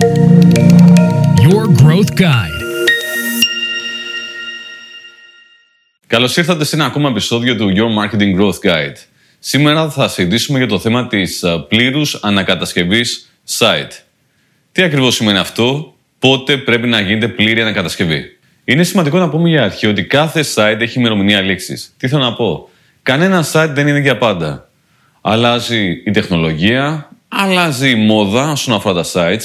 Your Growth Guide. Καλώς ήρθατε σε ένα ακόμα επεισόδιο του Your Marketing Growth Guide. Σήμερα θα συζητήσουμε για το θέμα της πλήρους ανακατασκευής site. Τι ακριβώς σημαίνει αυτό, πότε πρέπει να γίνεται πλήρη ανακατασκευή; Είναι σημαντικό να πούμε για αρχή ότι κάθε site έχει ημερομηνία λήξης. Τι θέλω να πω; Κανένα site δεν είναι για πάντα. Αλλάζει η τεχνολογία, αλλάζει η μόδα όσον αφορά τα sites,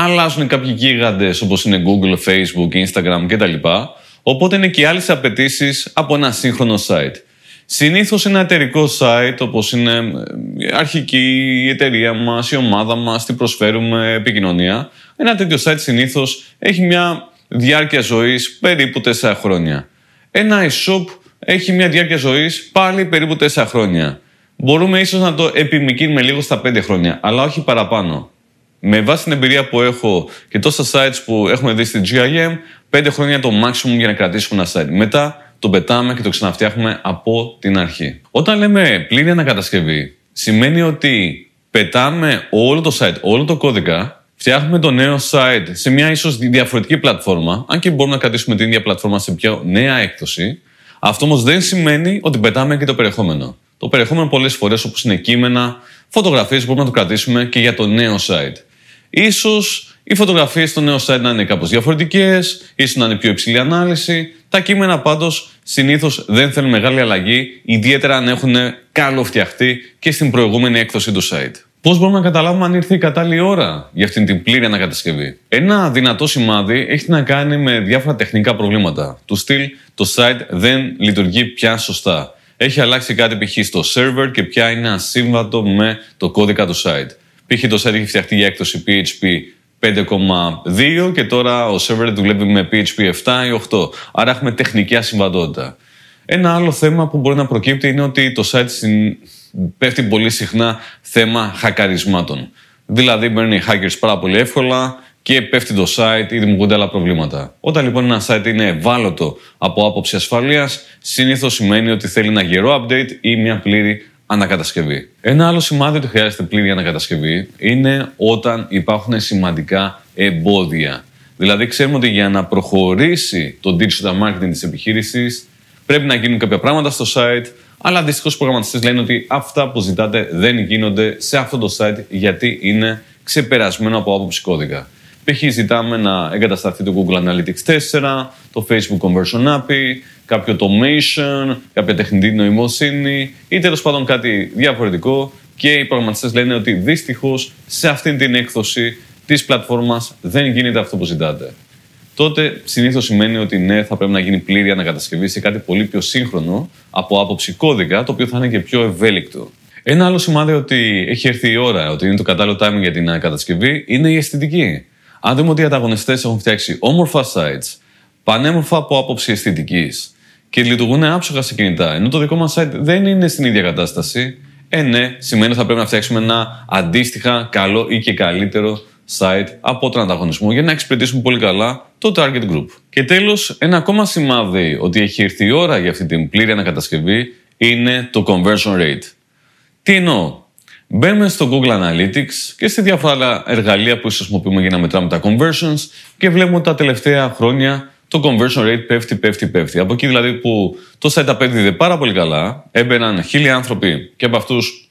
αλλάζουν κάποιοι γίγαντες όπως είναι Google, Facebook, Instagram κτλ. Οπότε είναι και άλλες απαιτήσεις από ένα σύγχρονο site. Συνήθως ένα εταιρικό site, όπως είναι η ε, αρχική η εταιρεία μας, η ομάδα μας, τι προσφέρουμε, επικοινωνία, ένα τέτοιο site συνήθως έχει μια διάρκεια ζωής περίπου 4 χρόνια. Ένα e-shop έχει μια διάρκεια ζωής πάλι περίπου 4 χρόνια. Μπορούμε ίσως να το επιμηκύνουμε λίγο στα 5 χρόνια, αλλά όχι παραπάνω. Με βάση την εμπειρία που έχω και τόσα sites που έχουμε δει στην GIM, 5 χρόνια το maximum για να κρατήσουμε ένα site. Μετά το πετάμε και το ξαναφτιάχνουμε από την αρχή. Όταν λέμε πλήρη ανακατασκευή, σημαίνει ότι πετάμε όλο το site, όλο το κώδικα, φτιάχνουμε το νέο site σε μια ίσως διαφορετική πλατφόρμα, αν και μπορούμε να κρατήσουμε την ίδια πλατφόρμα σε πιο νέα έκδοση. Αυτό όμως δεν σημαίνει ότι πετάμε και το περιεχόμενο. Το περιεχόμενο πολλές φορές, όπως είναι κείμενα, φωτογραφίες, μπορούμε να το κρατήσουμε και για το νέο site. Ίσως οι φωτογραφίες στο νέο site να είναι κάπως διαφορετικές, ίσως να είναι πιο υψηλή ανάλυση. Τα κείμενα πάντως συνήθως δεν θέλουν μεγάλη αλλαγή, ιδιαίτερα αν έχουν καλοφτιαχτεί και στην προηγούμενη έκδοση του site. Πώς μπορούμε να καταλάβουμε αν ήρθε η κατάλληλη ώρα για αυτήν την πλήρη ανακατασκευή; Ένα δυνατό σημάδι έχει να κάνει με διάφορα τεχνικά προβλήματα. Του στυλ το site δεν λειτουργεί πια σωστά. Έχει αλλάξει κάτι π.χ. στο server και πια είναι ασύμβατο με το κώδικα του site. Π.χ. το site έχει φτιαχτεί για έκδοση PHP 5,2 και τώρα ο server δουλεύει με PHP 7 ή 8. Άρα έχουμε τεχνική ασυμβατότητα. Ένα άλλο θέμα που μπορεί να προκύπτει είναι ότι το site πέφτει πολύ συχνά θέμα χακαρισμάτων. Δηλαδή μπαίνουν οι hackers πάρα πολύ εύκολα και πέφτει το site ή δημιουργούνται άλλα προβλήματα. Όταν λοιπόν ένα site είναι ευάλωτο από άποψη ασφαλείας, συνήθως σημαίνει ότι θέλει ένα γερό update ή μια πλήρη ανακατασκευή. Ένα άλλο σημάδι ότι χρειάζεται πλήρη ανακατασκευή είναι όταν υπάρχουν σημαντικά εμπόδια. Δηλαδή, ξέρουμε ότι για να προχωρήσει το digital marketing της επιχείρησης πρέπει να γίνουν κάποια πράγματα στο site, αλλά δυστυχώς οι προγραμματιστές λένε ότι αυτά που ζητάτε δεν γίνονται σε αυτό το site γιατί είναι ξεπερασμένο από άποψη κώδικα. Π.χ. ζητάμε να εγκατασταθεί το Google Analytics 4, το Facebook Conversion API, κάποιο automation, κάποια τεχνητή νοημοσύνη ή τέλος πάντων κάτι διαφορετικό και οι προγραμματιστές λένε ότι δυστυχώς σε αυτή την έκδοση της πλατφόρμας δεν γίνεται αυτό που ζητάτε. Τότε συνήθως σημαίνει ότι ναι, θα πρέπει να γίνει πλήρη ανακατασκευή σε κάτι πολύ πιο σύγχρονο από άποψη κώδικα, το οποίο θα είναι και πιο ευέλικτο. Ένα άλλο σημάδι ότι έχει έρθει η ώρα, ότι είναι το κατάλληλο timing για την ανακατασκευή, είναι η αισθητική. Αν δούμε ότι οι ανταγωνιστές έχουν φτιάξει όμορφα sites, πανέμορφα από άποψη αισθητικής και λειτουργούν άψογα σε κινητά, ενώ το δικό μας site δεν είναι στην ίδια κατάσταση, ε, ναι, σημαίνει ότι θα πρέπει να φτιάξουμε ένα αντίστοιχα καλό ή και καλύτερο site από τον ανταγωνισμό για να εξυπηρετήσουμε πολύ καλά το target group. Και τέλος, ένα ακόμα σημάδι ότι έχει έρθει η ώρα για αυτή την πλήρη ανακατασκευή είναι το conversion rate. Τι εννοώ, Μπαίνουμε στο Google Analytics και σε διάφορα άλλα εργαλεία που χρησιμοποιούμε για να μετράμε τα conversions και βλέπουμε ότι τα τελευταία χρόνια το conversion rate πέφτει, πέφτει, πέφτει. Από εκεί δηλαδή που το site απέδιδε πάρα πολύ καλά, έμπαιναν χίλιοι άνθρωποι και από αυτούς,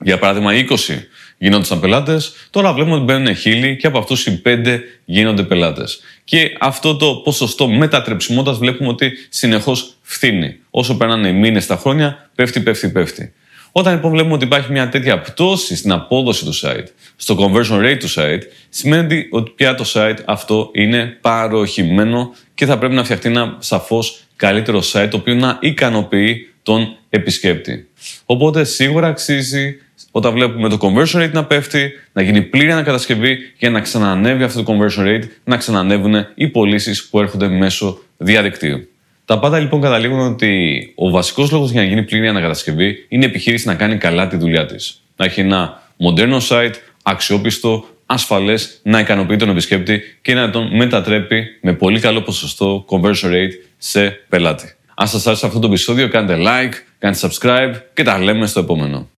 για παράδειγμα, 20 γίνονταν πελάτες, τώρα βλέπουμε ότι μπαίνουν χίλιοι και από αυτούς οι 5 γίνονται πελάτες. Και αυτό το ποσοστό μετατρεψιμότητας βλέπουμε ότι συνεχώς φθήνει. Όσο περνάνε οι μήνες, τα χρόνια, πέφτει, πέφτει, πέφτει. Όταν λοιπόν βλέπουμε ότι υπάρχει μια τέτοια πτώση στην απόδοση του site, στο conversion rate του site, σημαίνει ότι πια το site αυτό είναι παροχημένο και θα πρέπει να φτιαχτεί ένα σαφώς καλύτερο site το οποίο να ικανοποιεί τον επισκέπτη. Οπότε σίγουρα αξίζει όταν βλέπουμε το conversion rate να πέφτει, να γίνει πλήρη ανακατασκευή για να ξανανεύει αυτό το conversion rate, να ξανανεύουν οι πωλήσεις που έρχονται μέσω διαδικτύου. Τα πάντα λοιπόν καταλήγουν ότι ο βασικός λόγος για να γίνει πλήρη ανακατασκευή είναι η επιχείρηση να κάνει καλά τη δουλειά της. Να έχει ένα μοντέρνο site, αξιόπιστο, ασφαλές, να ικανοποιεί τον επισκέπτη και να τον μετατρέπει με πολύ καλό ποσοστό conversion rate σε πελάτη. Αν σας άρεσε αυτό το επεισόδιο, κάντε like, κάντε subscribe και τα λέμε στο επόμενο.